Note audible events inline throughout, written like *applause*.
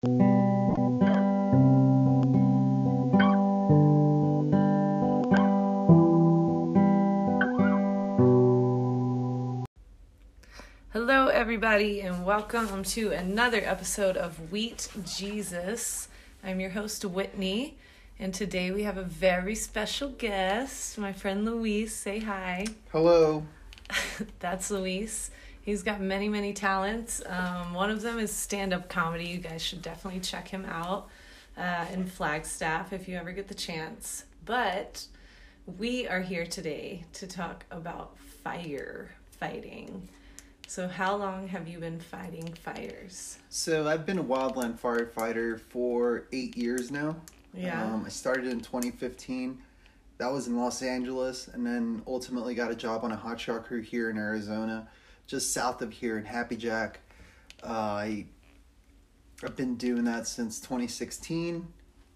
Hello, everybody, and welcome to another episode of Wheat Jesus. I'm your host, Whitney, and today we have a very special guest, my friend Luis. Say hi. Hello. *laughs* That's Luis. He's got many, many talents. Um, one of them is stand up comedy. You guys should definitely check him out uh, in Flagstaff if you ever get the chance. But we are here today to talk about fire fighting. So, how long have you been fighting fires? So I've been a wildland firefighter for eight years now. Yeah. Um, I started in 2015. That was in Los Angeles, and then ultimately got a job on a hotshot crew here in Arizona, just south of here in Happy Jack. Uh, I I've been doing that since 2016.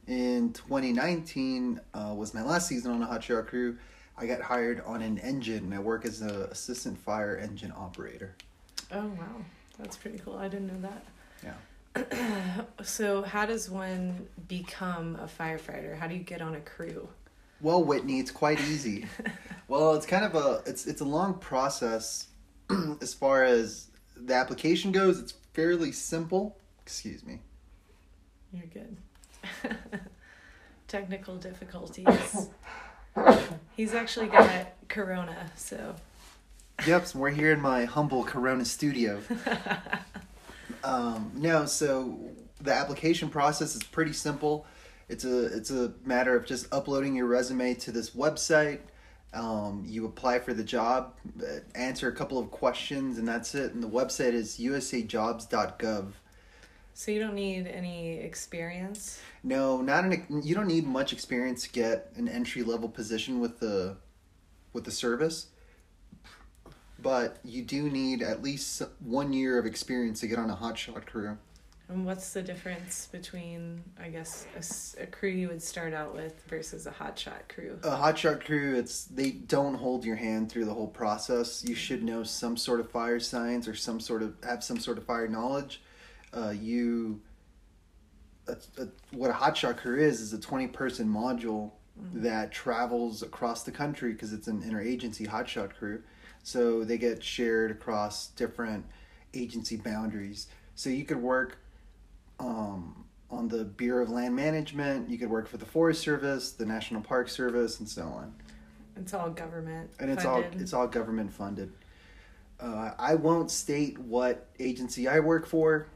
In 2019 uh, was my last season on a hotshot crew. I got hired on an engine, and I work as an assistant fire engine operator. Oh, wow. That's pretty cool. I didn't know that. Yeah. *clears throat* So, how does one become a firefighter? How do you get on a crew? Well, Whitney, it's quite easy. *laughs* well, it's kind of a it's it's a long process *clears throat* as far as the application goes. It's fairly simple. Excuse me. You're good. *laughs* Technical difficulties. *laughs* He's actually got corona, so Yep, so we're here in my humble Corona studio. *laughs* um, no, so the application process is pretty simple. It's a it's a matter of just uploading your resume to this website. Um, you apply for the job, uh, answer a couple of questions, and that's it. And the website is usajobs.gov. so you don't need any experience. No, not an. You don't need much experience to get an entry level position with the, with the service. But you do need at least one year of experience to get on a hotshot crew. And what's the difference between, I guess, a crew you would start out with versus a hotshot crew? A hotshot crew, it's they don't hold your hand through the whole process. You should know some sort of fire science or some sort of have some sort of fire knowledge. Uh, you, a, a, what a hotshot crew is is a twenty person module that travels across the country because it's an interagency hotshot crew. So they get shared across different agency boundaries. So you could work um, on the Bureau of Land Management. You could work for the Forest Service, the National Park Service, and so on. It's all government. And it's funded. all it's all government funded. Uh, I won't state what agency I work for,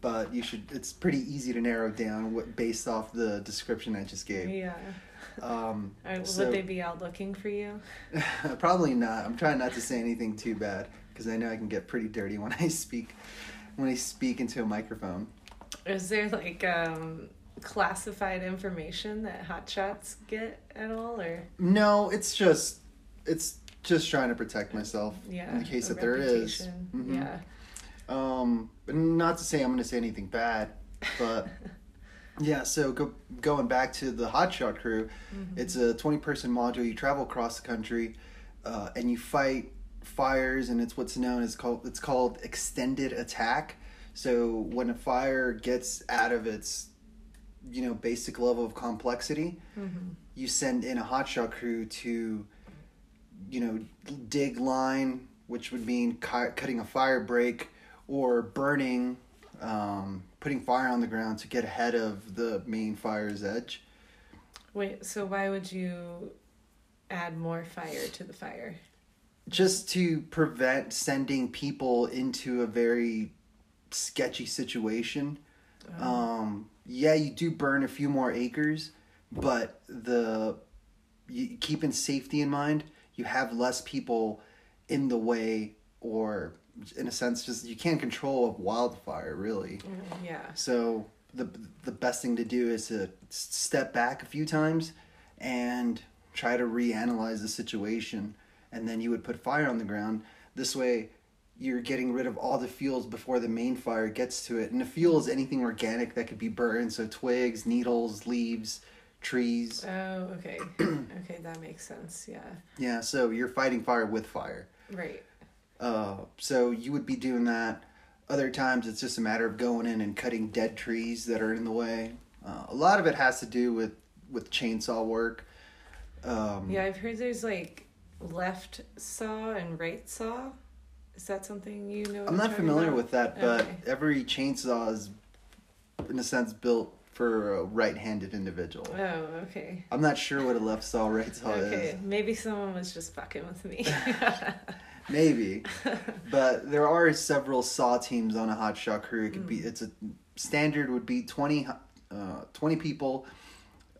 but you should. It's pretty easy to narrow down what based off the description I just gave. Yeah. Um, *laughs* Uh, so- would they be out looking for you? *laughs* Probably not. I'm trying not to say anything too bad because I know I can get pretty dirty when I speak when I speak into a microphone. Is there like um, classified information that hotshots get at all, or No, it's just it's just trying to protect myself yeah, in the case that there is. reputation? Mhm. Yeah. Um, but not to say I'm going to say anything bad, but *laughs* yeah. So go, going back to the hotshot crew, Mm-hmm. it's a 20 person module. You travel across the country, uh, and you fight fires, and it's what's known as called it's called extended attack. So when a fire gets out of its you know basic level of complexity, Mm-hmm. you send in a hotshot crew to you know dig line, which would mean cu- cutting a fire break or burning, um, putting fire on the ground to get ahead of the main fire's edge. Wait, so why would you add more fire to the fire? just to prevent sending people into a very sketchy situation. Um, yeah, you do burn a few more acres, but the you, keeping safety in mind, you have less people in the way, or in a sense, just you can't control a wildfire really. Mm, Yeah. So the the best thing to do is to step back a few times and try to reanalyze the situation, and then you would put fire on the ground. This way, you're getting rid of all the fuels before the main fire gets to it. And the fuel is anything organic that could be burned, so twigs, needles, leaves, trees. Oh, okay. *clears throat* okay, that makes sense. Yeah. Yeah, so you're fighting fire with fire. Right. Uh, so you would be doing that. Other times it's just a matter of going in and cutting dead trees that are in the way. Uh, a lot of it has to do with with chainsaw work. Um, Yeah, I've heard there's like left saw and right saw. Is that something you know? I'm not familiar about? with that, but Okay. every chainsaw is, in a sense, built for a right-handed individual. Oh, okay. I'm not sure what a left saw, right saw Okay, is. Okay, maybe someone was just fucking with me. *laughs* Maybe, *laughs* but there are several saw teams on a hot shot crew. It could Hmm. be it's a standard would be 20, uh, 20 people.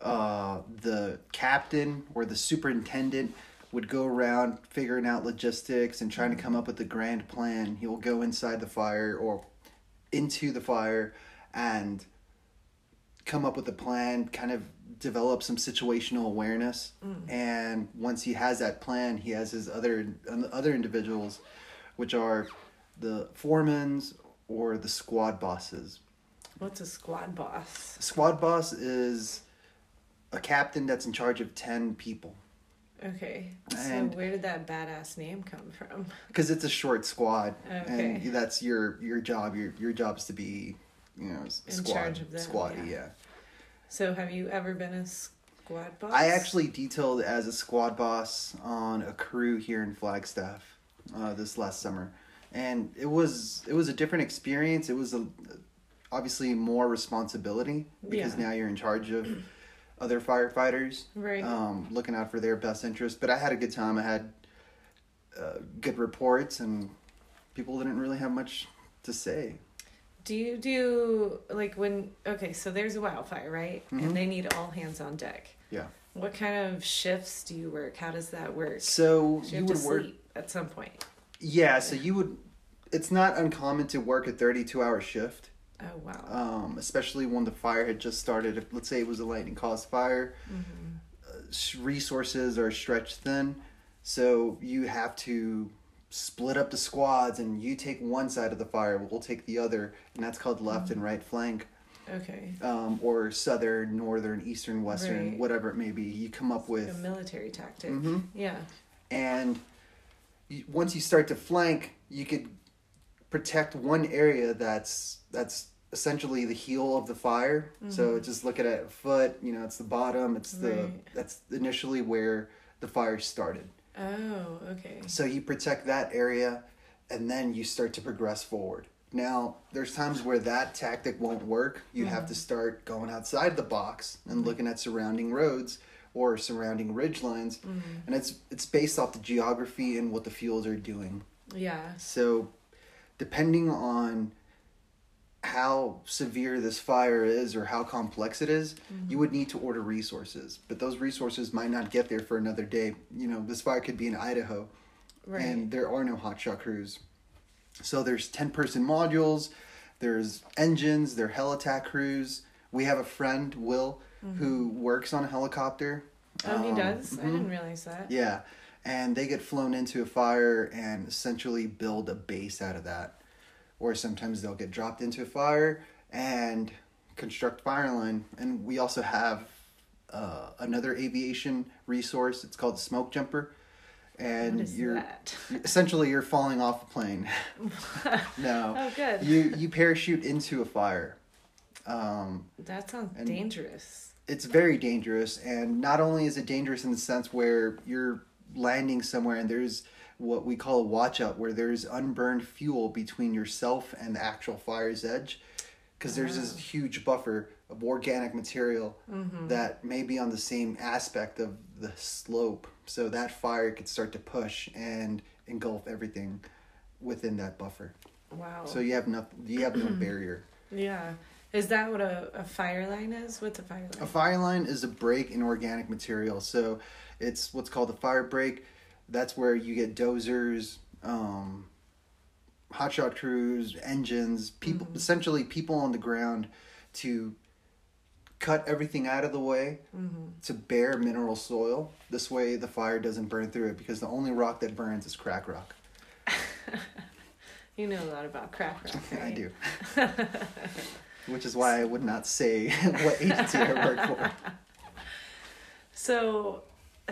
Uh, the captain or the superintendent would go around figuring out logistics and trying to come up with the grand plan. He will go inside the fire or into the fire and come up with a plan, kind of develop some situational awareness. Mm. And once he has that plan, he has his other other individuals, which are the foremans or the squad bosses. What's a squad boss? Squad boss is a captain that's in charge of 10 people Okay, so where did that badass name come from? *laughs* because it's a short squad Okay. and that's your your job your your job is to be you know In squad charge of them, squad yeah. yeah. So have you ever been a squad boss? I actually detailed as a squad boss on a crew here in Flagstaff uh, this last summer, and it was it was a different experience. It was a obviously more responsibility because Yeah. now you're in charge of other firefighters, Right. um, looking out for their best interest. But I had a good time. I had uh, good reports, and people didn't really have much to say. Do you do like when okay, so there's a wildfire, right? Mhm. And they need all hands on deck. Yeah. What kind of shifts do you work? How does that work? So you you would work. sleep at some point. Yeah, so you would. It's not uncommon to work a thirty-two hour shift. Oh wow. um, especially when the fire had just started. If, let's say it was a lightning caused fire, uh, resources are stretched thin, so you have to split up the squads, and you take one side of the fire, we'll take the other, and that's called left and right flank, okay. um, or southern, northern, eastern, western, Right. whatever it may be. You come up Like a with, military tactic. Mhm. Yeah. and once you start to flank, you could protect one area that's that's essentially the heel of the fire. So mm-hmm. just look at it foot, you know, it's the bottom, it's the Right. that's initially where the fire started. Oh, okay. So you protect that area and then you start to progress forward. Now, there's times where that tactic won't work. You have to mm-hmm. start going outside the box and looking at surrounding roads or surrounding ridge lines. Mm-hmm. And it's it's based off the geography and what the fuels are doing. Yeah. So, depending on how severe this fire is or how complex it is, you would need to order resources. But those resources might not get there for another day. You know, this fire could be in Idaho, Right. and there are no hotshot crews. So there's ten person modules, there's engines, there are helitack crews. We have a friend, Will, who works on a helicopter. oh, he Um, does. I mhm. didn't realize that. Yeah, and they get flown into a fire and essentially build a base out of that. Or sometimes they'll get dropped into a fire and construct fire line. And we also have uh, another aviation resource. It's called the smoke jumper. And you're that? *laughs* essentially you're falling off a plane. *laughs* no, Oh, good. you you parachute into a fire. Um, that sounds dangerous. it's very dangerous and not only is it dangerous in the sense where you're landing somewhere and there's what we call a watch out where there's unburned fuel between yourself and the actual fire's edge because there's this ah. huge buffer of organic material mm-hmm. that may be on the same aspect of the slope so that fire could start to push and engulf everything within that buffer Wow. so you have no you have no *clears throat* barrier yeah. Is that what a, a fire line is? What's a fire line? A fire line is a break in organic material. So it's what's called a fire break. That's where you get dozers, um, hotshot crews, engines, people, essentially people on the ground to cut everything out of the way to bare mineral soil. This way the fire doesn't burn through it because the only rock that burns is crack rock. *laughs* you know a lot about crack rock, *laughs* right? I do. *laughs* Which is why I would not say what agency I work for. So,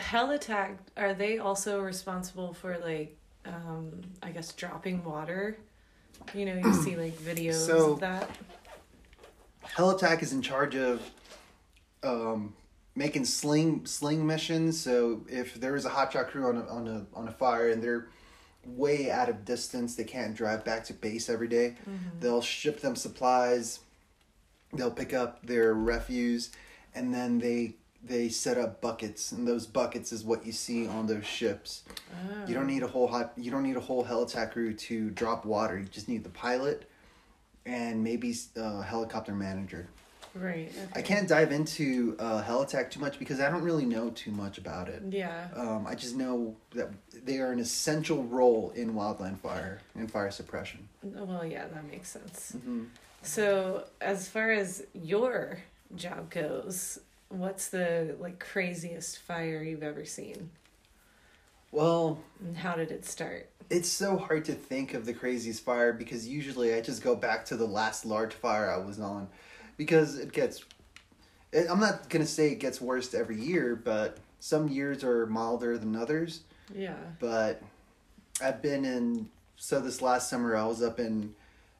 Helitack, are they also responsible for like, um, I guess dropping water You know, you see like *clears throat* videos So- of that. Helitack is in charge of um, making sling sling missions. So if there is a hotshot crew on a, on a on a fire and they're way out of distance, they can't drive back to base every day, They'll ship them supplies. They'll pick up their refuse, and then they they set up buckets, and those buckets is what you see on those ships. You don't need a whole hot. You don't need a whole helitack crew to drop water. You just need the pilot, and maybe a helicopter manager. Right. I can't dive into uh, Helitack too much because I don't really know too much about it. Yeah. Um, I just know that they are an essential role in wildland fire and fire suppression. Well, yeah, that makes sense. Mm-hmm. So, as far as your job goes, what's the like craziest fire you've ever seen, Well, and how did it start? it's so hard to think of the craziest fire because usually I just go back to the last large fire I was on because it gets. It, I'm not gonna say it gets worse every year, but some years are milder than others. Yeah. but I've been in. So this last summer, I was up in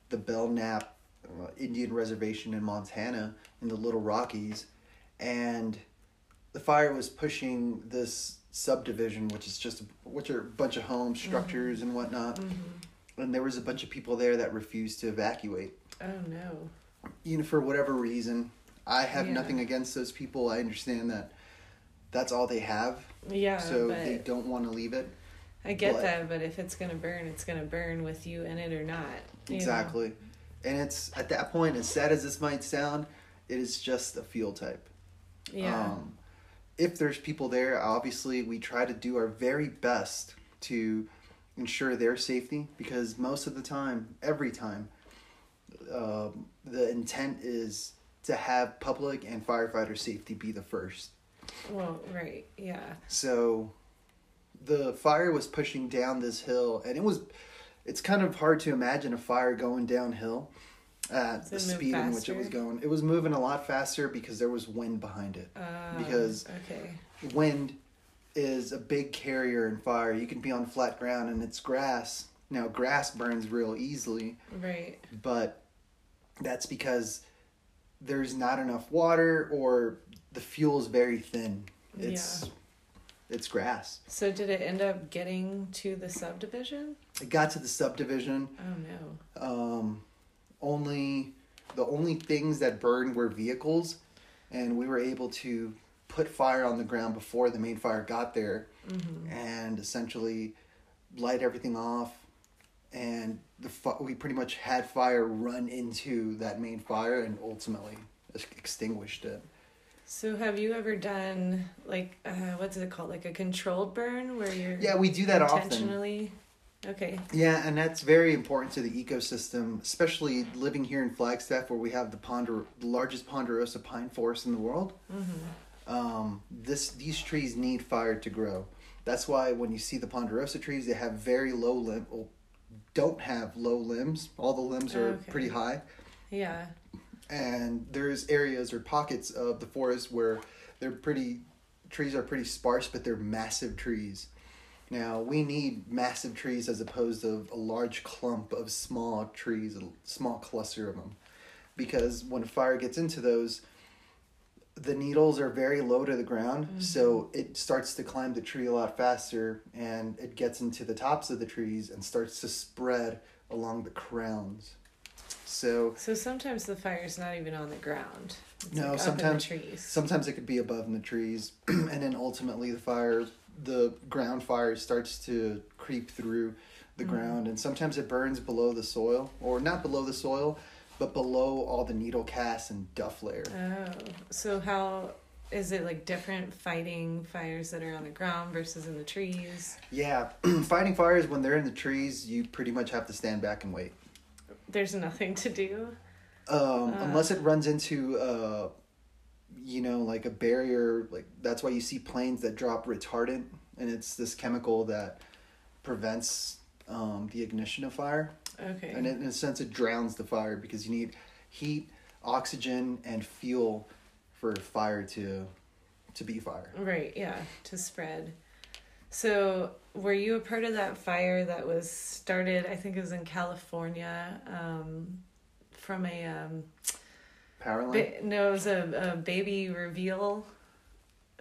the Belknap uh, Indian Reservation in Montana in the Little Rockies, and the fire was pushing this subdivision, which is just which are a bunch of homes, structures, and whatnot. Mm-hmm. And there was a bunch of people there that refused to evacuate, Oh no. you know, for whatever reason. I have Yeah. nothing against those people. I understand that that's all they have, Yeah, so they don't want to leave it. I get but- that. But if it's gonna burn, it's gonna burn with you in it or not. you know? Exactly. And it's at that point, as sad as this might sound, it is just a fuel type. Yeah. Um, if there's people there, obviously we try to do our very best to ensure their safety because most of the time, every time, um, the intent is to have public and firefighter safety be the first. well, right. Yeah. So the fire was pushing down this hill and it was it's kind of hard to imagine a fire going downhill at Does the speed in which it was going. It was moving a lot faster because there was wind behind it. Uh, Because- okay. Wind is a big carrier in fire. You can be on flat ground and it's grass. Now grass burns real easily, Right. but that's because there's not enough water or the fuel is very thin. It's Yeah. it's grass. So did it end up getting to the subdivision? It got to the subdivision. Oh no. Um, only the only things that burned were vehicles, and we were able to put fire on the ground before the main fire got there, Mm-hmm. and essentially light everything off. And the fi- we pretty much had fire run into that main fire and ultimately extinguished it. So have you ever done like uh, what's it called, like a controlled burn where you're Yeah, we do that often. Okay. Yeah, and that's very important to the ecosystem, especially living here in Flagstaff, where we have the ponder, the largest ponderosa pine forest in the world. Mm-hmm. Um, this these trees need fire to grow. That's why when you see the ponderosa trees, they have very low limb, well, don't have low limbs. All the limbs are Okay. pretty high, Yeah. and there's areas or pockets of the forest where they're pretty trees are pretty sparse, but they're massive trees. Now we need massive trees as opposed to a large clump of small trees, a small cluster of them, because when a fire gets into those, the needles are very low to the ground, mm-hmm. so it starts to climb the tree a lot faster, and it gets into the tops of the trees and starts to spread along the crowns. So So sometimes the fire's not even on the ground. It's No, like sometimes- trees. Sometimes it could be above in the trees, *clears throat* and then ultimately the fire, the ground fire starts to creep through the Mm. ground, and sometimes it burns below the soil, or not below the soil, but below all the needle casts and duff layer. Oh, so how is it like different fighting fires that are on the ground versus in the trees? Yeah, *clears throat* fighting fires when they're in the trees, you pretty much have to stand back and wait. There's nothing to do. Um, Ah. unless it runs into, uh, you know, like a barrier. Like that's why you see planes that drop retardant, and it's this chemical that prevents um, the ignition of fire. Okay. And in a sense, it drowns the fire because you need heat, oxygen, and fuel for fire to to be fire. Right, yeah, to spread. So, were you a part of that fire that was started? I think it was in California, um, from a um, Power line. ba- no, it was a, a baby reveal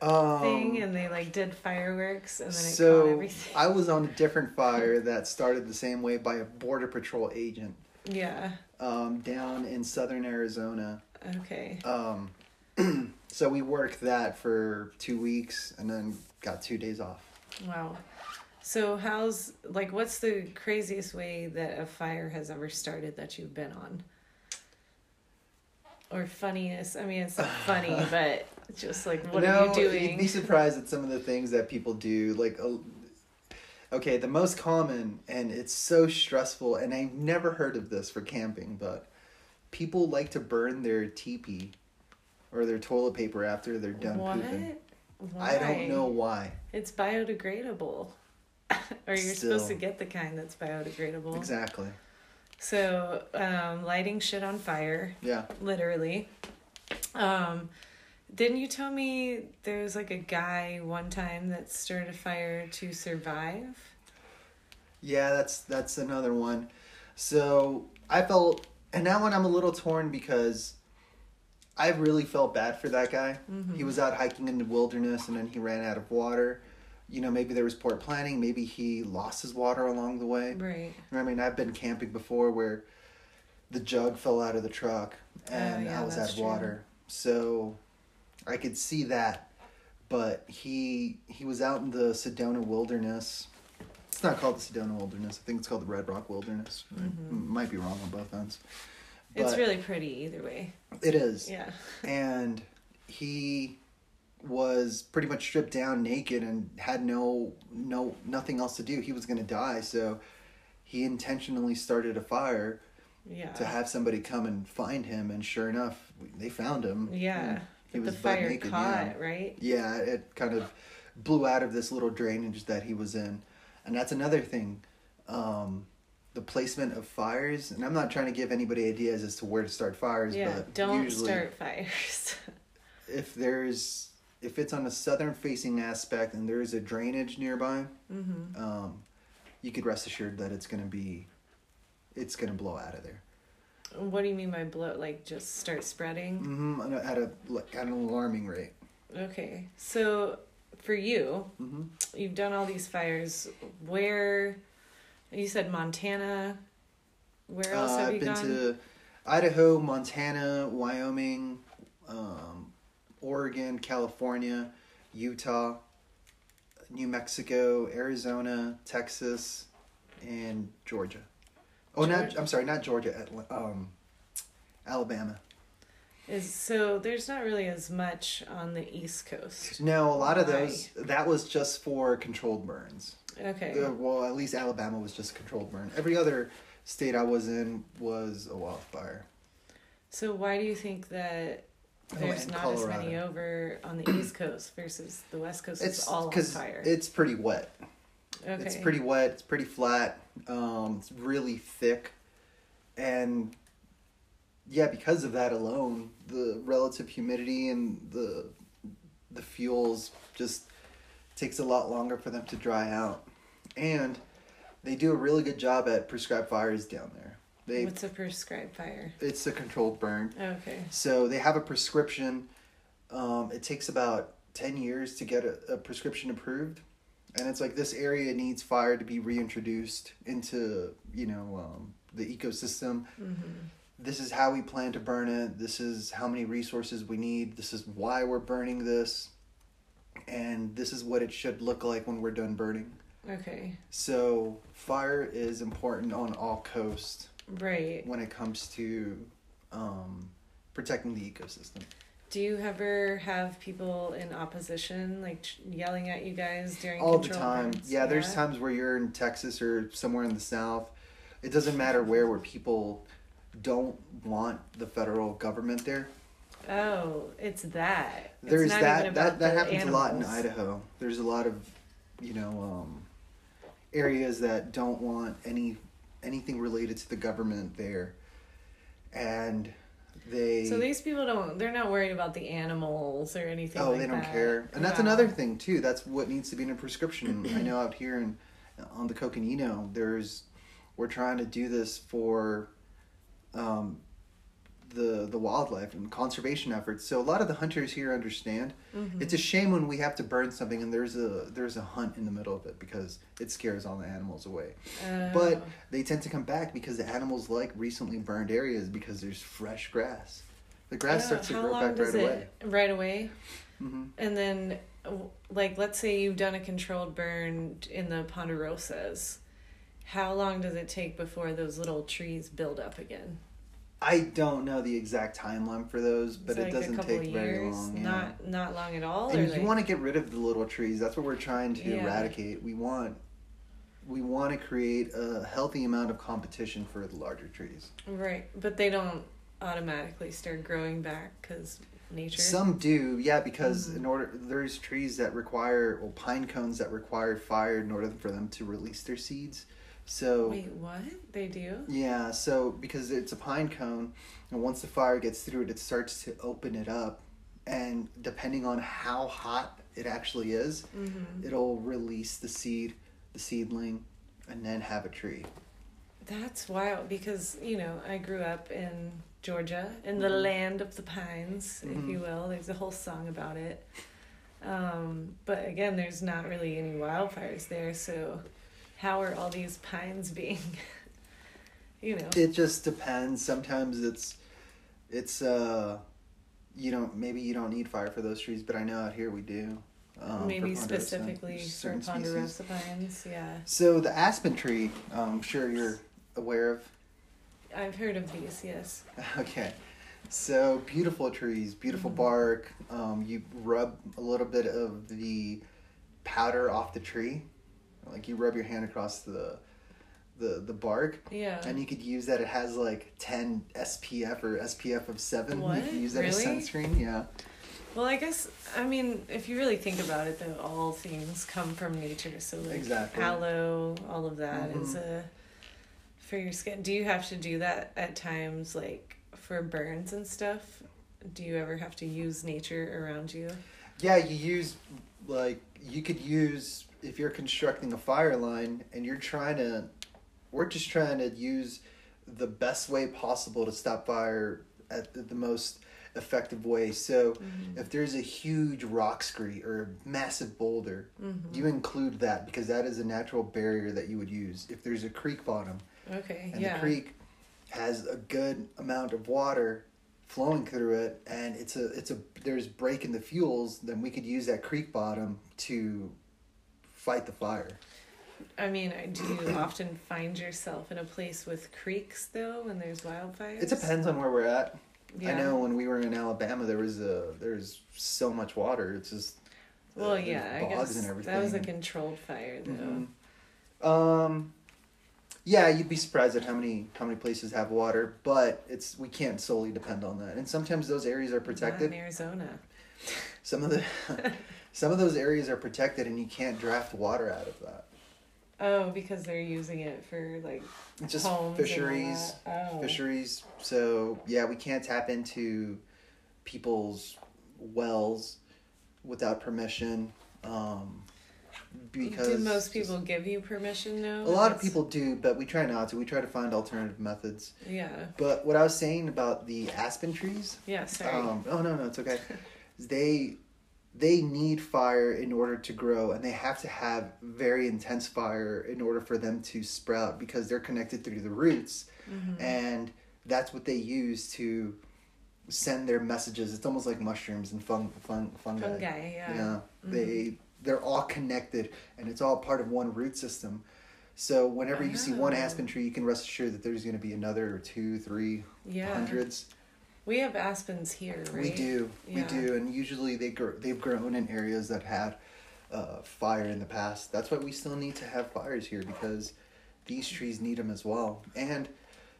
um, thing, and they like did fireworks, and then it caught so everything. I was on a different fire that started the same way by a border patrol agent Yeah. um, down in southern Arizona. Okay. Um, *clears throat* so we worked that for two weeks and then got two days off. Wow. So how's like what's the craziest way that a fire has ever started that you've been on? Or funniest? I mean, it's not *laughs* funny, but just like what are you doing? You'd be surprised at some of the things that people do. Like, okay, the most common, and it's so stressful, and I've never heard of this for camping, but people like to burn their teepee or their toilet paper after they're done what? pooping. Why? I don't know why. It's biodegradable. *laughs* or you're supposed to get the kind that's biodegradable. Exactly. So, um, lighting shit on fire, Yeah. literally. Um, didn't you tell me there was like a guy one time that started a fire to survive? Yeah, that's that's another one. So I felt, and that one I'm a little torn because I really felt bad for that guy. He was out hiking in the wilderness, and then he ran out of water. You know, maybe there was poor planning. Maybe he lost his water along the way. Right. I mean, I've been camping before where the jug fell out of the truck and Oh, yeah, I was out of water. So I could see that. But he he was out in the Sedona wilderness. It's not called the Sedona wilderness. I think it's called the Red Rock wilderness. I Mhm. might be wrong on both ends. It's really pretty either way. it is. Yeah. *laughs* And he was pretty much stripped down naked and had no no nothing else to do. He was going to die, so he intentionally started a fire Yeah. to have somebody come and find him and sure enough they found him yeah. he But was the fire naked, caught, right? yeah. yeah it kind of blew out of this little drainage that he was in and that's another thing um, the placement of fires and i'm not trying to give anybody ideas as to where to start fires Yeah. but Don't usually start fires. *laughs* if there's if it's on a southern facing aspect and there is a drainage nearby mm-hmm. um, you could rest assured that it's going to be it's going to blow out of there What do you mean by blow? Like just start spreading? hmm at a like, at an alarming rate. Okay. So for you, hmm you've done all these fires. Where you said Montana. Where else Uh, have I've you been gone? to Idaho, Montana, Wyoming, um, Oregon, California, Utah, New Mexico, Arizona, Texas, and Georgia. Oh, not I'm sorry, not Georgia. Um, Alabama. Is so there's not really as much on the East Coast. No, a lot of Why? those. That was just for controlled burns. Okay. Uh, well, at least Alabama was just controlled burn. Every other state I was in was a wildfire. So why do you think that there's and not Colorado. as many over on the *clears throat* East Coast versus the West Coast? It's, all on fire. it's pretty wet. okay. It's pretty wet. It's pretty flat. Um, it's really thick, and yeah, because of that alone, the relative humidity and the the fuels just takes a lot longer for them to dry out, and they do a really good job at prescribed fires down there. They What's a prescribed fire? it's a controlled burn. Okay. So they have a prescription. Um, it takes about 10 years to get a, a prescription approved. And it's like this area needs fire to be reintroduced into, you know, um, the ecosystem. hmm This is how we plan to burn it. This is how many resources we need. This is why we're burning this. And this is what it should look like when we're done burning. Okay. So fire is important on all coasts Right. when it comes to um, protecting the ecosystem. Do you ever have people in opposition, like yelling at you guys during all the time. burns? Yeah, there's times where you're in Texas or somewhere in the South. It doesn't matter where, where people don't want the federal government there. Oh, it's that. It's There's not that that that happens a lot in. Idaho. There's a lot of, you know, um, areas that don't want any anything related to the government there, and They So these people don't. They're not worried about the animals or anything. oh like they don't that. care, and that's Wow. another thing too. That's what needs to be in a prescription. I know out here in on the Coconino, there's we're trying to do this for um, the the wildlife and conservation efforts. So a lot of the hunters here understand. Mhm. It's a shame when we have to burn something and there's a there's a hunt in the middle of it because it scares all the animals away. But Oh. they tend to come back because the animals like recently burned areas because there's fresh grass. The grass starts to grow back right away. right away? hmm And then, like, let's say you've done a controlled burn in the ponderosas. How long does it take before those little trees build up again? I don't know the exact timeline for those, but It's it doesn't take of very long. Yeah. not not long at all. or and you like, want to get rid of the little trees. That's what we're trying to Yeah. eradicate. We want we want to create a healthy amount of competition for the larger trees. right, but they don't automatically start growing back because nature. Some do, yeah, because Mhm. in order there's trees that require well pine cones that require fire in order for them to release their seeds. So Wait, what? They do? yeah, so because it's a pine cone, and once the fire gets through it, it starts to open it up, and depending on how hot it actually is, Mm-hmm. it'll release the seed, the seedling, and then have a tree. That's wild because, you know, I grew up in Georgia, in the Mhm. land of the pines, if Mhm. you will. There's a whole song about it. Um, but again, there's not really any wildfires there, so how are all these pines being, *laughs* you know? It just depends. Sometimes it's, it's uh, you know, maybe you don't need fire for those trees, but I know out here we do. Um, Maybe for specifically for ponderosa pines, yeah. So the aspen tree, um, I'm sure you're aware of. I've heard of these, yes. *laughs* Okay. So beautiful trees, beautiful Mhm. bark. Um, you rub a little bit of the powder off the tree, like you rub your hand across the the the bark, Yeah. and you could use that. It has like ten SPF or SPF of seven. You What? can use that as Really? sunscreen. Yeah. Well, I guess I mean if you really think about it, though, all things come from nature. So like Exactly. aloe, all of that is Mhm. a for your skin. Do you have to do that at times, like for burns and stuff? Do you ever have to use nature around you? Yeah, you use like you could use if you're constructing a fire line and you're trying to we're just trying to use the best way possible to stop fire at the, the most effective way. So Mm-hmm. if there's a huge rock scree or a massive boulder, Mm-hmm. you include that because that is a natural barrier that you would use. If there's a creek bottom Okay. and yeah. the creek has a good amount of water flowing through it and it's a it's a there's break in the fuels then we could use that creek bottom to fight the fire I mean, do you often find yourself in a place with creeks though, when there's wildfires? it depends on where we're at Yeah. i know when we were in alabama there was a there's so much water it's just uh, Well, there's yeah, I guess and everything that was a controlled fire though. Mhm. um yeah you'd be surprised at how many how many places have water but it's we can't solely depend on that and sometimes those areas are Not protected in Arizona. Some of the *laughs* some of those areas are protected and you can't draft water out of that. Oh, because they're using it for like It's just homes and all fisheries. Oh. fisheries. So yeah, we can't tap into people's wells without permission. Um, because do most people give you permission now? a lot of people do, but we try not to. We try to find alternative methods. Yeah. But what I was saying about the aspen trees, Yeah. Sorry. Um, oh no, no, it's okay. *laughs* they they need fire in order to grow, and they have to have very intense fire in order for them to sprout because they're connected through the roots, Mhm. and that's what they use to send their messages. It's almost like mushrooms and fung, fung, fungi. Fungi. Yeah. Yeah, Mhm. they they're all connected, and it's all part of one root system. So whenever you see one aspen tree, you can rest assured that there's going to be another or two, three Yeah. hundreds. We have aspens here, right? We do, we do, and usually they grow, they've grown in areas that had uh, fire in the past. That's why we still need to have fires here because these trees need them as well. And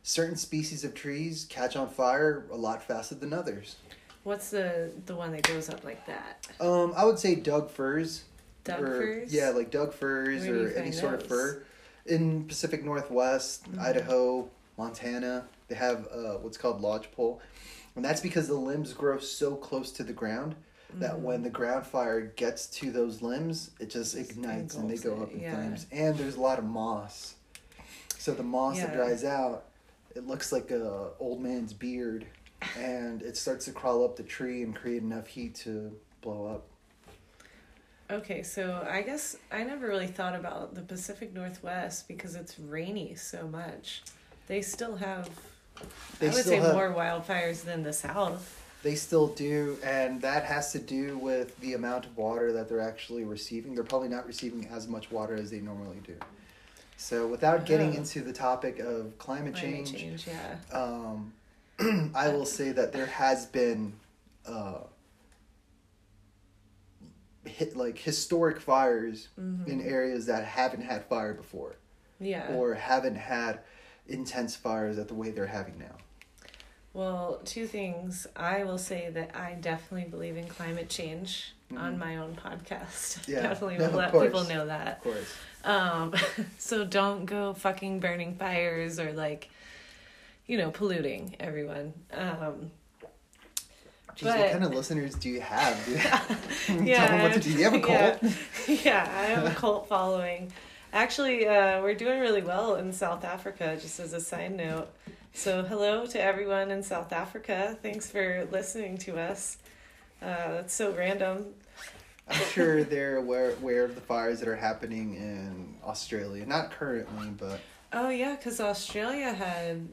certain species of trees catch on fire a lot faster than others. What's the the one that goes up like that? Um, I would say Doug firs. Doug or- firs? Yeah, like Doug firs Where do you or any sort of fir. In Pacific Northwest, Mhm. Idaho, Montana, they have uh, what's called lodgepole. And that's because the limbs grow so close to the ground that Mm-hmm. when the ground fire gets to those limbs, it just ignites and they go up in yeah. flames. And there's a lot of moss. So the moss that dries out, it looks like a old man's beard and it starts to crawl up the tree and create enough heat to blow up. Okay, so I guess I never really thought about the Pacific Northwest because it's rainy so much. They still have, They I would still say, have- more wildfires than the South. They still do, and that has to do with the amount of water that they're actually receiving. They're probably not receiving as much water as they normally do. So, without getting Oh. into the topic of climate, Climate change, change, yeah. um, *clears throat* I will say that there has been uh, hit, like historic fires Mm-hmm. in areas that haven't had fire before, Yeah. or haven't had intense fires at the way they're having now. Well, two things. I will say that I definitely believe in climate change on my own podcast. Mm-hmm. *laughs* Yeah. definitely No, *laughs* will let people know that. Of course. Um, *laughs* so don't go fucking burning fires or like, you know, polluting everyone. Um, Jeez, But- what kind of listeners do you have? yeah, Tell them what to do. Do you have a cult? Yeah, yeah, I have a cult following. Actually, uh, we're doing really well in South Africa. Just as a side note. So hello to everyone in South Africa. Thanks for listening to us. Uh, that's so random. I'm sure they're aware, aware of the fires that are happening in Australia. Not currently, but Oh yeah, because Australia had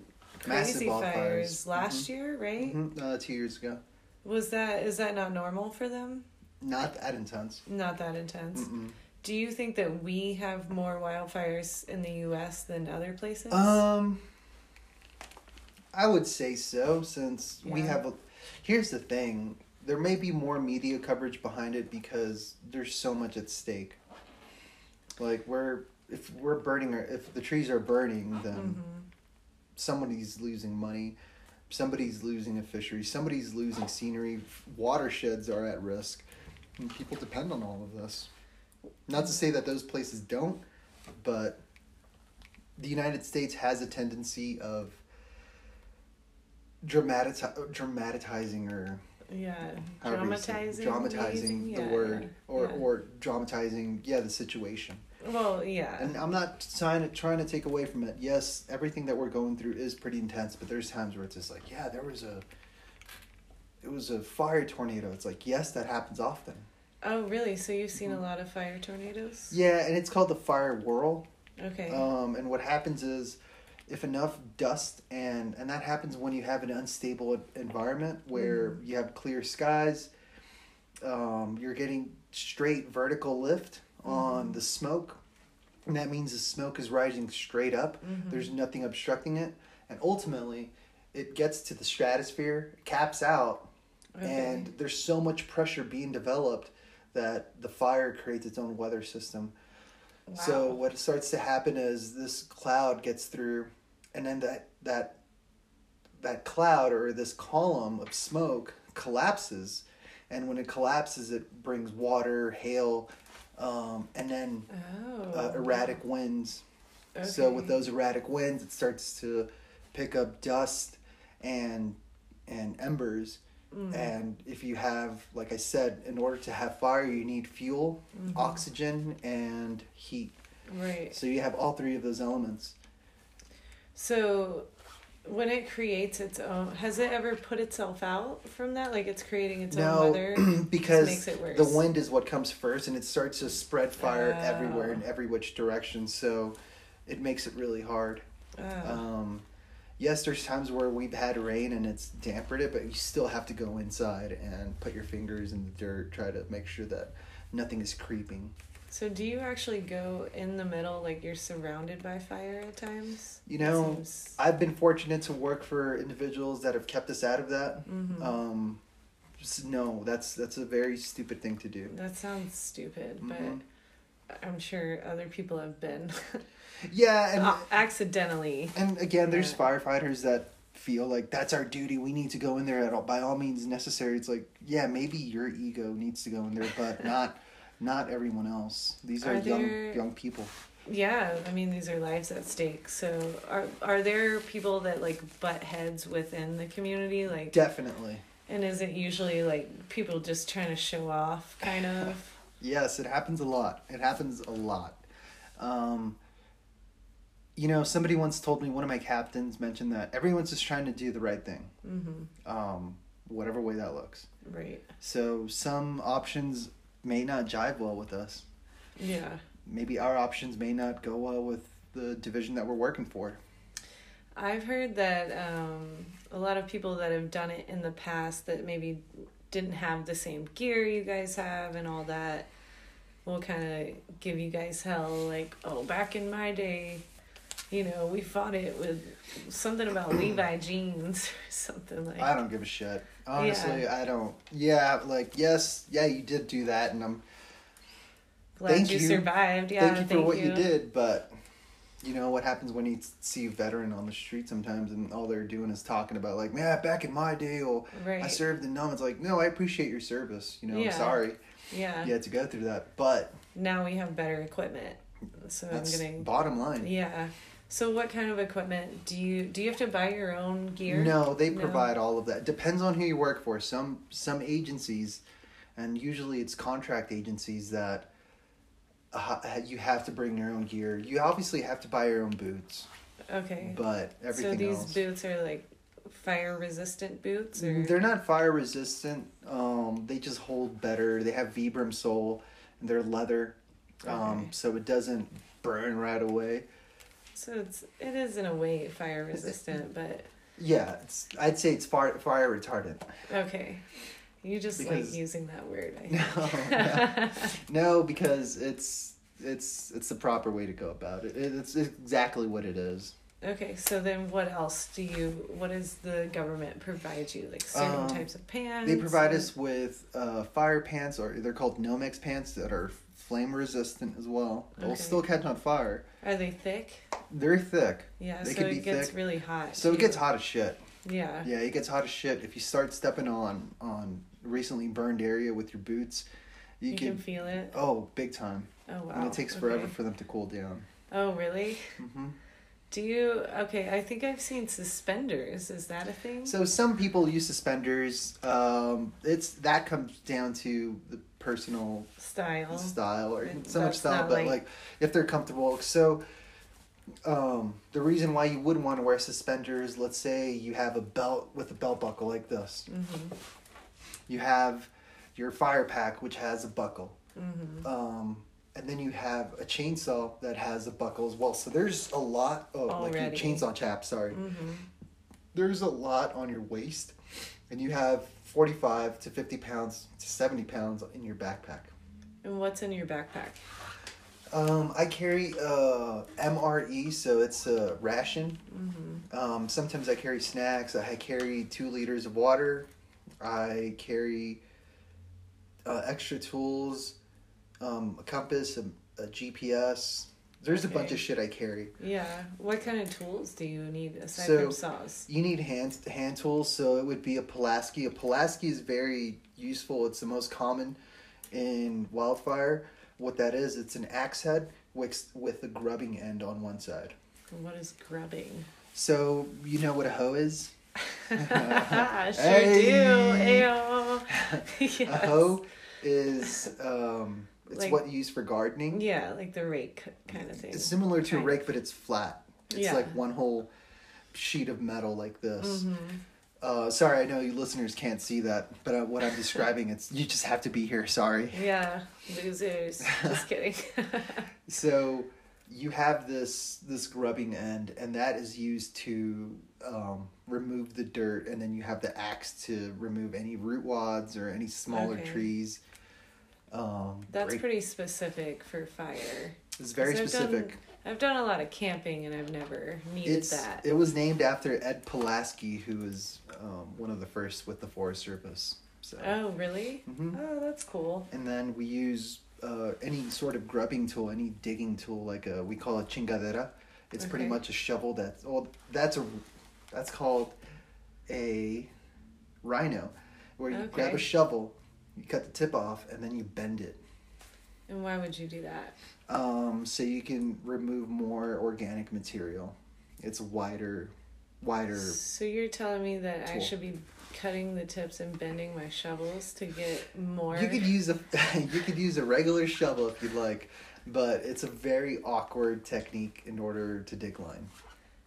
Massive crazy fires last year, right? mhm, uh, two years ago. Was that is that not normal for them? Not that intense. Not that intense. Mm-mm. Do you think that we have more wildfires in the U.S. than other places? Um, I would say so, since we have. A, here's the thing: there may be more media coverage behind it because there's so much at stake. Like we're if we're burning, our, if the trees are burning, then Mhm. somebody's losing money, somebody's losing a fishery, somebody's losing scenery, watersheds are at risk, and people depend on all of this. Not to say that those places don't, but the United States has a tendency of dramati- dramatizing or Yeah, however you say it, dramatizing. dramatizing the Yeah, word or yeah. or dramatizing yeah the situation Well, yeah. and I'm not trying to trying to take away from it. Yes, everything that we're going through is pretty intense, but there's times where it's just like, yeah, there was a it was a fire tornado. It's like, yes, that happens often. Oh, really? So you've seen a lot of fire tornadoes? Yeah, and it's called the fire whirl. Okay. Um, and what happens is if enough dust and and that happens when you have an unstable environment where Mhm. you have clear skies, um, you're getting straight vertical lift on Mhm. the smoke. And that means the smoke is rising straight up. Mhm. There's nothing obstructing it. And ultimately, it gets to the stratosphere, caps out, Okay. and there's so much pressure being developed that the fire creates its own weather system. So what starts to happen is this cloud gets through, and then that that that cloud or this column of smoke collapses, and when it collapses, it brings water, hail, um, and then Oh. uh, erratic winds. So with those erratic winds, it starts to pick up dust and and embers. Mm. And if you have, like I said, in order to have fire, you need fuel, Mhm. oxygen, and heat. Right. So you have all three of those elements. So when it creates its own, has it ever put itself out from that? Like it's creating its own No, weather? *clears throat* because it the wind is what comes first, and it starts to spread fire Oh. everywhere in every which direction. So it makes it really hard. Oh. Um, yes, there's times where we've had rain and it's dampened it, but you still have to go inside and put your fingers in the dirt, try to make sure that nothing is creeping. So do you actually go in the middle, like you're surrounded by fire at times? You know, seems- I've been fortunate to work for individuals that have kept us out of that. Mhm. Um, just, no, that's that's a very stupid thing to do. that sounds stupid, Mhm. but I'm sure other people have been *laughs* Yeah, and uh, accidentally. and again, there's Yeah. firefighters that feel like that's our duty. We need to go in there at all, by all means necessary. It's like, yeah, maybe your ego needs to go in there, but *laughs* not not everyone else. These are, Are young there- young people. Yeah, I mean these are lives at stake. So are are there people that like butt heads within the community like Definitely. and is it usually like people just trying to show off kind of? Yes, it happens a lot. It happens a lot. Um, you know, somebody once told me, one of my captains mentioned that everyone's just trying to do the right thing, Mhm. um, whatever way that looks. Right. So some options may not jive well with us. Yeah. Maybe our options may not go well with the division that we're working for. I've heard that um, a lot of people that have done it in the past that maybe didn't have the same gear you guys have and all that will kind of give you guys hell. Like, oh, back in my day, you know, we fought it with something about *clears throat* Levi jeans or something like. I don't give a shit. Honestly, I don't. Yeah, like yes, yeah, you did do that, and I'm Glad thank you, you. survived. Yeah, thank you for what you did, but you know what happens when you see a veteran on the street sometimes, and all they're doing is talking about like, man, back in my day, oh, or Right. I served in Nam. It's like, no, I appreciate your service. You know, Yeah. I'm sorry yeah. you had to go through that, but Now we have better equipment, so that's I'm getting. bottom line. Yeah. So what kind of equipment do you do? You have to buy your own gear? No, they No. provide all of that. Depends on who you work for. Some some agencies, and usually it's contract agencies that uh, you have to bring your own gear. You obviously have to buy your own boots, Okay. but everything so these else. boots are like fire resistant boots, or They're not fire resistant. Um, they just hold better. They have Vibram sole, and they're leather, um, so it doesn't burn right away. So it's it is in a way fire resistant, but Yeah, it's. I'd say it's fire fire retardant. okay. You just Because- like using that word. I *laughs* No, think. no, *laughs* no, because it's it's it's the proper way to go about it. It- It's exactly what it is. okay, so then what else do you? What does the government provide you? Like certain Um, types of pants. They provide or- us with uh, fire pants, or they're called Nomex pants that are flame resistant as well. They'll Okay. still catch on fire. Are they thick? They're thick, Yeah. They so can it gets thick. really hot. so it gets hot as shit. Yeah. Yeah, it gets hot as shit. If you start stepping on on recently burned area with your boots, you, You, can, can feel it. oh big time, Oh wow. and it takes forever Okay. for them to cool down. Oh really? hmm Do you? Okay, I think I've seen suspenders. Is that a thing? So some people use suspenders. Um, it's that comes down to the personal Style. style or so much style, but like- like if they're comfortable. So um, the reason why you wouldn't want to wear suspenders, let's say you have a belt with a belt buckle like this. Mm-hmm. You have your fire pack which has a buckle. Mm-hmm. Um, and then you have a chainsaw that has a buckle as well. So there's a lot of like your Already. chainsaw chap, sorry. Mm-hmm. There's a lot on your waist, and you have 45 to 50 pounds to 70 pounds in your backpack. And what's in your backpack? Um, I carry uh, MRE, so it's a ration. Mm-hmm. Um, sometimes I carry snacks. I carry two liters of water. I carry uh, extra tools, um, a compass, a, a GPS. There's a bunch of shit I carry. Yeah. What kind of tools do you need aside So- from saws? You need hand hand tools, so it would be a Pulaski. A Pulaski is very useful. It's the most common in wildfire. What that is, it's an axe head with with a grubbing end on one side. What is grubbing? So you know what a hoe is? *laughs* sure Hey. do. Ayo. yes. *laughs* A hoe *laughs* is um, it's Like- what you use for gardening. Yeah, like the rake kind of thing. It's similar to a Kind rake, but it's flat. It's Yeah. like one whole sheet of metal like this. Mm-hmm. Uh, sorry, I know you listeners can't see that, but uh, what I'm describing, it's you just have to be here. Sorry. *laughs* Yeah, losers. Just kidding. *laughs* So you have this this grubbing end, and that is used to um, remove the dirt, and then you have the axe to remove any root wads or any smaller Okay. trees. Um, That's great- pretty specific for fire. It's very specific. Done, I've done a lot of camping and I've never needed It's that. it was named after Ed Pulaski, who was um, one of the first with the Forest Service. So. Oh, really? Mhm. Oh, that's cool. And then we use uh, any sort of grubbing tool, any digging tool, like a we call it chingadera. It's pretty much a shovel that's well, that's a that's called a rhino, where you grab a shovel, you cut the tip off, and then you bend it. And why would you do that? Um, so you can remove more organic material. It's wider, wider. So you're telling me that I should be cutting the tips and bending my shovels to get more. You could use a *laughs* you could use a regular shovel if you'd like, but it's a very awkward technique in order to dig line.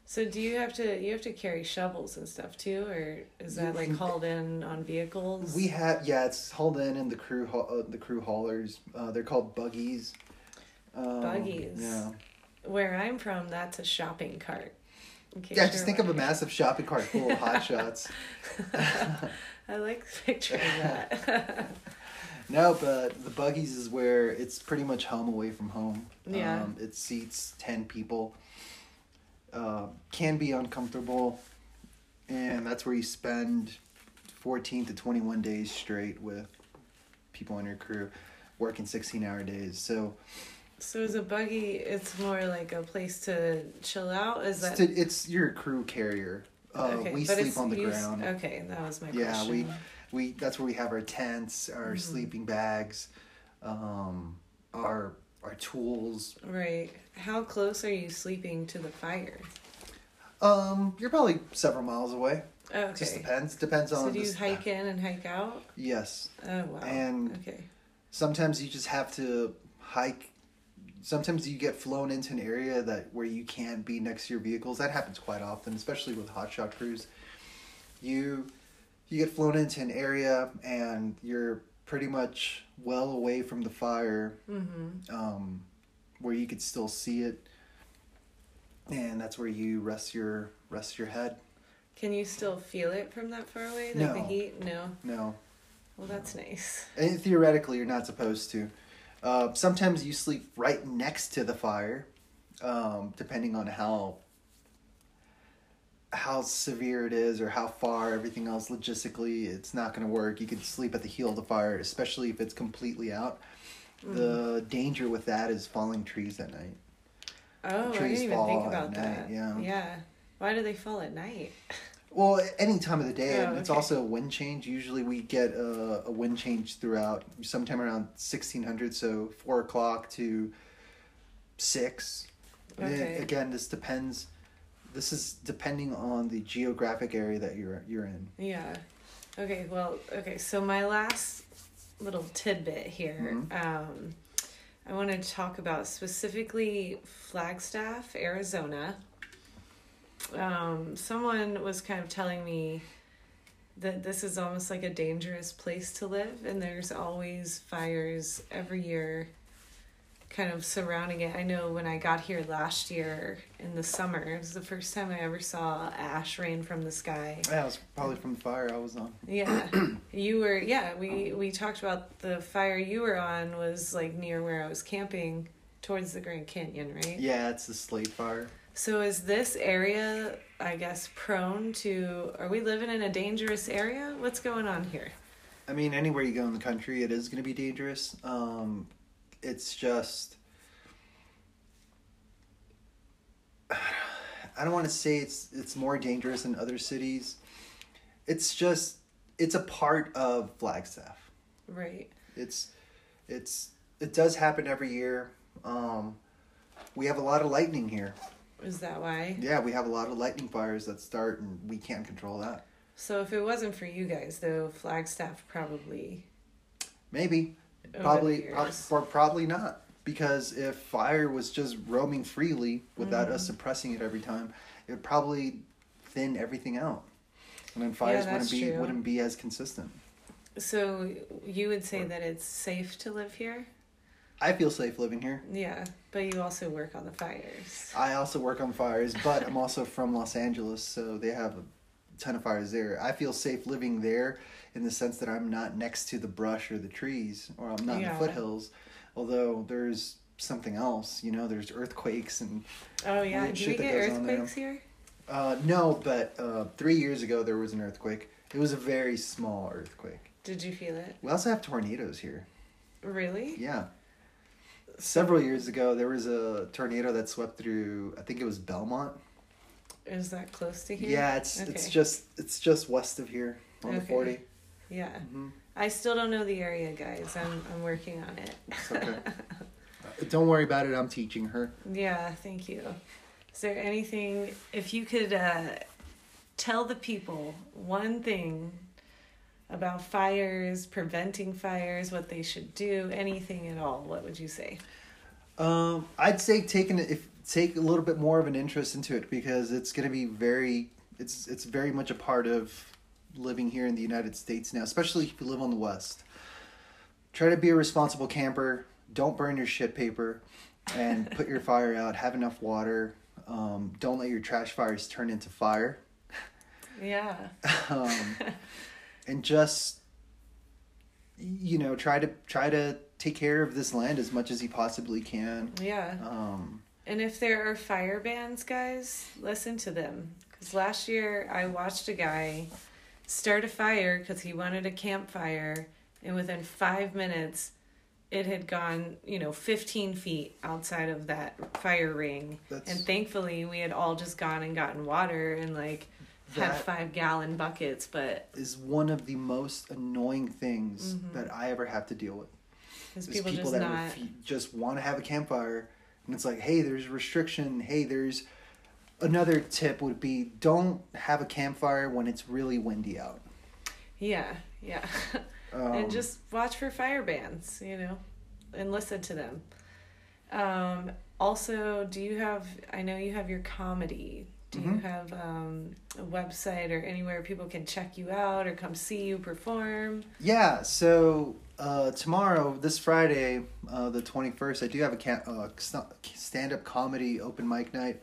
So do you have to you have to carry shovels and stuff too, or is that like hauled in on vehicles? We have yeah, it's hauled in in the crew uh, the crew haulers. Uh, they're called buggies. Um, Buggies. Yeah. Where I'm from, that's a shopping cart. Yeah, just think of a massive shopping cart full of hot shots. *laughs* *laughs* I like picturing that. *laughs* No, but the buggies is where it's pretty much home away from home. Yeah. Um, it seats 10 people. Uh, can be uncomfortable. And that's where you spend 14 to 21 days straight with people on your crew working 16 hour days. So so as a buggy? It's more like a place to chill out. Is it's, that to- it's your crew carrier. Uh, okay? we sleep it's on the used- ground. Okay, that was my Yeah, question. Yeah, we we that's where we have our tents, our Mhm. sleeping bags, um, our our tools, Right. How close are you sleeping to the fire? Um, you're probably several miles away. Oh, Just okay. depends. Depends So on. do you this- hike in and hike out? Yes. Oh wow. And- okay. Sometimes you just have to hike. Sometimes you get flown into an area that where you can't be next to your vehicles. That happens quite often, especially with hotshot crews. You you get flown into an area and you're pretty much well away from the fire, Mm-hmm. um, where you could still see it, and that's where you rest your rest your head. Can you still feel it from that far away? Like the heat? No. No. Well, that's nice. And theoretically, you're not supposed to. Uh, sometimes you sleep right next to the fire, um, depending on how how severe it is or how far everything else logistically it's not going to work. You could sleep at the heel of the fire, especially if it's completely out. The mm-hmm. danger with that is falling trees at night. Oh, I didn't even think about night, that. yeah. Yeah. Why do they fall at night? Well, any time of the day, Oh, and it's okay. also a wind change. Usually, we get a, a wind change throughout sometime around sixteen hundred, so four o'clock to six. And Okay. again, this depends. This is depending on the geographic area that you're you're in. Yeah. Okay, well, okay, so my last little tidbit here. Mhm. Um, I want to talk about specifically Flagstaff, Arizona. Um, someone was kind of telling me that this is almost like a dangerous place to live, and there's always fires every year kind of surrounding it. I know when I got here last year in the summer, it was the first time I ever saw ash rain from the sky. Yeah, it was probably from the fire I was on. Yeah, *clears throat* you were. Yeah, we we talked about the fire you were on was like near where I was camping, towards the Grand Canyon, right? Yeah, it's the slate fire. So is this area, I guess, prone to? Are we living in a dangerous area? What's going on here? I mean, anywhere you go in the country, it is going to be dangerous. Um, it's just. I don't want to say it's it's more dangerous in other cities. It's just it's a part of Flagstaff. Right. It's it's it does happen every year. Um, we have a lot of lightning here. Is that why? Yeah, we have a lot of lightning fires that start, and we can't control that. So if it wasn't for you guys, though, Flagstaff probably. Maybe probably years- or probably not because if fire was just roaming freely without us Mhm. suppressing it every time it would probably thin everything out and then fires wouldn't be true. wouldn't be as consistent So you would say that it's safe to live here? i feel safe living here Yeah, but you also work on the fires. i also work on fires but i'm also from los angeles so they have a ton of fires there i feel safe living there in the sense that i'm not next to the brush or the trees or i'm not Yeah. in the foothills although there's something else you know there's earthquakes and Oh yeah, do we get goes on there. earthquakes here? Uh, no, but uh, three years ago there was an earthquake. It was a very small earthquake. Did you feel it? We also have tornadoes here. Really? Yeah. Several years ago there was a tornado that swept through. I think it was Bellemont. Is that close to here? Yeah, it's it's just it's just west of here on the forty. Yeah. Mhm. I still don't know the area, guys. I'm I'm working on it. It's okay. *laughs* Uh, Don't worry about it. I'm teaching her. yeah, thank you. Is there anything if you could uh, tell the people one thing about fires, preventing fires, what they should do, anything at all, what would you say? Um, I'd say taking it if take a little bit more of an interest into it because it's going to be very it's it's very much a part of living here in the United States now, especially if you live on the West. Try to be a responsible camper. Don't burn your shit paper, and *laughs* put your fire out. Have enough water. Um, don't let your trash fires turn into fire. Yeah. Um, *laughs* and just you know try to try to take care of this land as much as you possibly can. Yeah. Um, And if there are fire bans, guys, listen to them. Because last year I watched a guy start a fire because he wanted a campfire, and within five minutes, it had gone, you know, 15 feet outside of that fire ring. That's- And thankfully, we had all just gone and gotten water and like had five gallon buckets. But is one of the most annoying things Mhm. that I ever have to deal with. because Is people, people, just that not. refu- just want to have a campfire, and it's like, hey, there's restriction. Hey, there's another tip would be don't have a campfire when it's really windy out. Yeah, yeah. *laughs* Um, and just watch for fire bans, you know, and listen to them. Um, also, do you have? I know you have your comedy. Do you Mhm. have um, a website or anywhere people can check you out or come see you perform? Yeah, so uh, tomorrow, this Friday, uh, the 21st, I do have a ca- uh, stand up comedy open mic night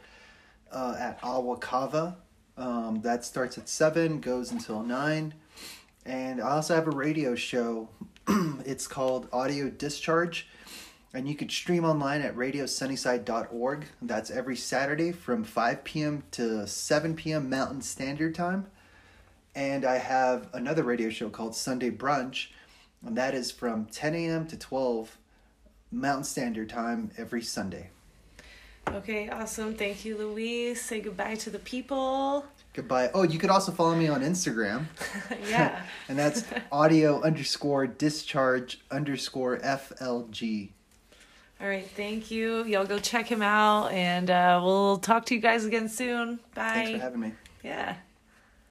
uh, at Awakava. Um, that starts at 7, goes until 9. And I also have a radio show. *clears throat* it's called Audio Discharge. And you could stream online at radiosunnyside.org. That's every Saturday from 5 p.m. to 7 p.m. Mountain Standard Time. And I have another radio show called Sunday Brunch, and that is from 10 a.m. to 12 Mountain Standard Time every Sunday. Okay, awesome. Thank you, Louis. Say goodbye to the people. Goodbye. Oh, you could also follow me on Instagram, *laughs* *laughs* yeah. and that's audio underscore discharge underscore FLG. All right. Thank you. Y'all go check him out, and uh, we'll talk to you guys again soon. Bye. Thanks for having me. yeah.